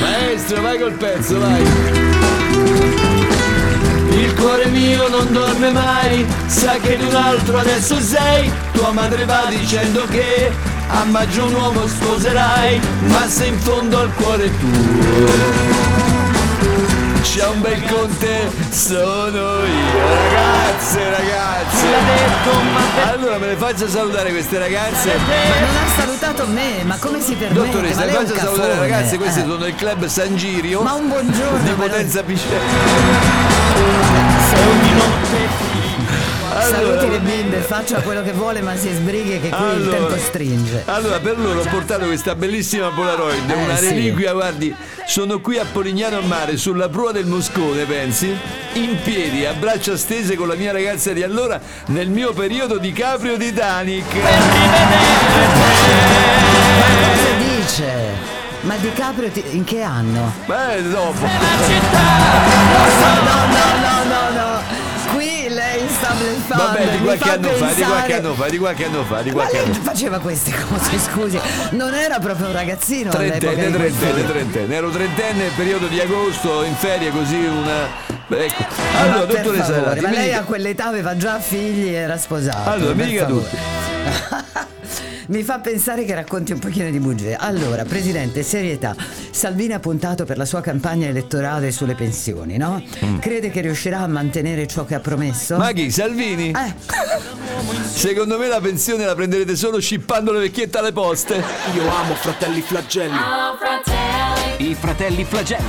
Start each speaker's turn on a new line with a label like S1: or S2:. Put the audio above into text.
S1: Maestro, vai col pezzo, vai! Il cuore mio non dorme mai, sa che d'un altro adesso sei. Tua madre va dicendo che a maggio un uomo sposerai, ma se in fondo al cuore tuo c'è un bel conte, sono io, ragazze, ragazze. Allora me le faccio salutare queste ragazze.
S2: Ma non ha salutato me, ma come si permette?
S1: Dottoressa,
S2: ma
S1: le faccio salutare
S2: cafone,
S1: ragazzi, questi
S2: eh.
S1: sono il club San Girio
S2: Ma un buongiorno,
S1: di Potenza Piscina.
S2: Le bimbe, faccia quello che vuole, ma si sbrighi che qui il
S1: Allora.
S2: tempo stringe.
S1: Allora, per loro ho portato questa bellissima Polaroid,
S2: Eh,
S1: una
S2: sì.
S1: reliquia, guardi, sono qui a Polignano a Mare, sulla prua del Moscone, pensi? In piedi, a braccia stese con la mia ragazza di allora, nel mio periodo di Caprio Titanic.
S2: Cosa dice? Ma Di Caprio ti- in che anno?
S1: Beh, dopo.
S2: No, no, no, no, no.
S1: Vabbè, di qualche
S2: fa
S1: anno fa, di qualche anno fa, di qualche anno fa, di
S2: Ma
S1: qualche anno fa.
S2: faceva queste cose, scusi. Non era proprio un ragazzino
S1: Trentenne, trentenne, trentenne. Ero trentenne, periodo di agosto, in ferie, così una... Ecco. Allora, dottoressa
S2: ma lei a quell'età aveva già figli e era sposato.
S1: Allora, mi dica tutto.
S2: Mi fa pensare che racconti un pochino di bugie. Allora, Presidente, serietà. Salvini ha puntato per la sua campagna elettorale sulle pensioni, no? Crede che riuscirà a mantenere ciò che ha promesso?
S1: Mm. Ma chi? Salvini?
S2: Eh,
S1: Secondo me la pensione la prenderete solo scippando le vecchiette alle poste.
S3: Io amo fratelli flagelli.
S4: I fratelli flagelli.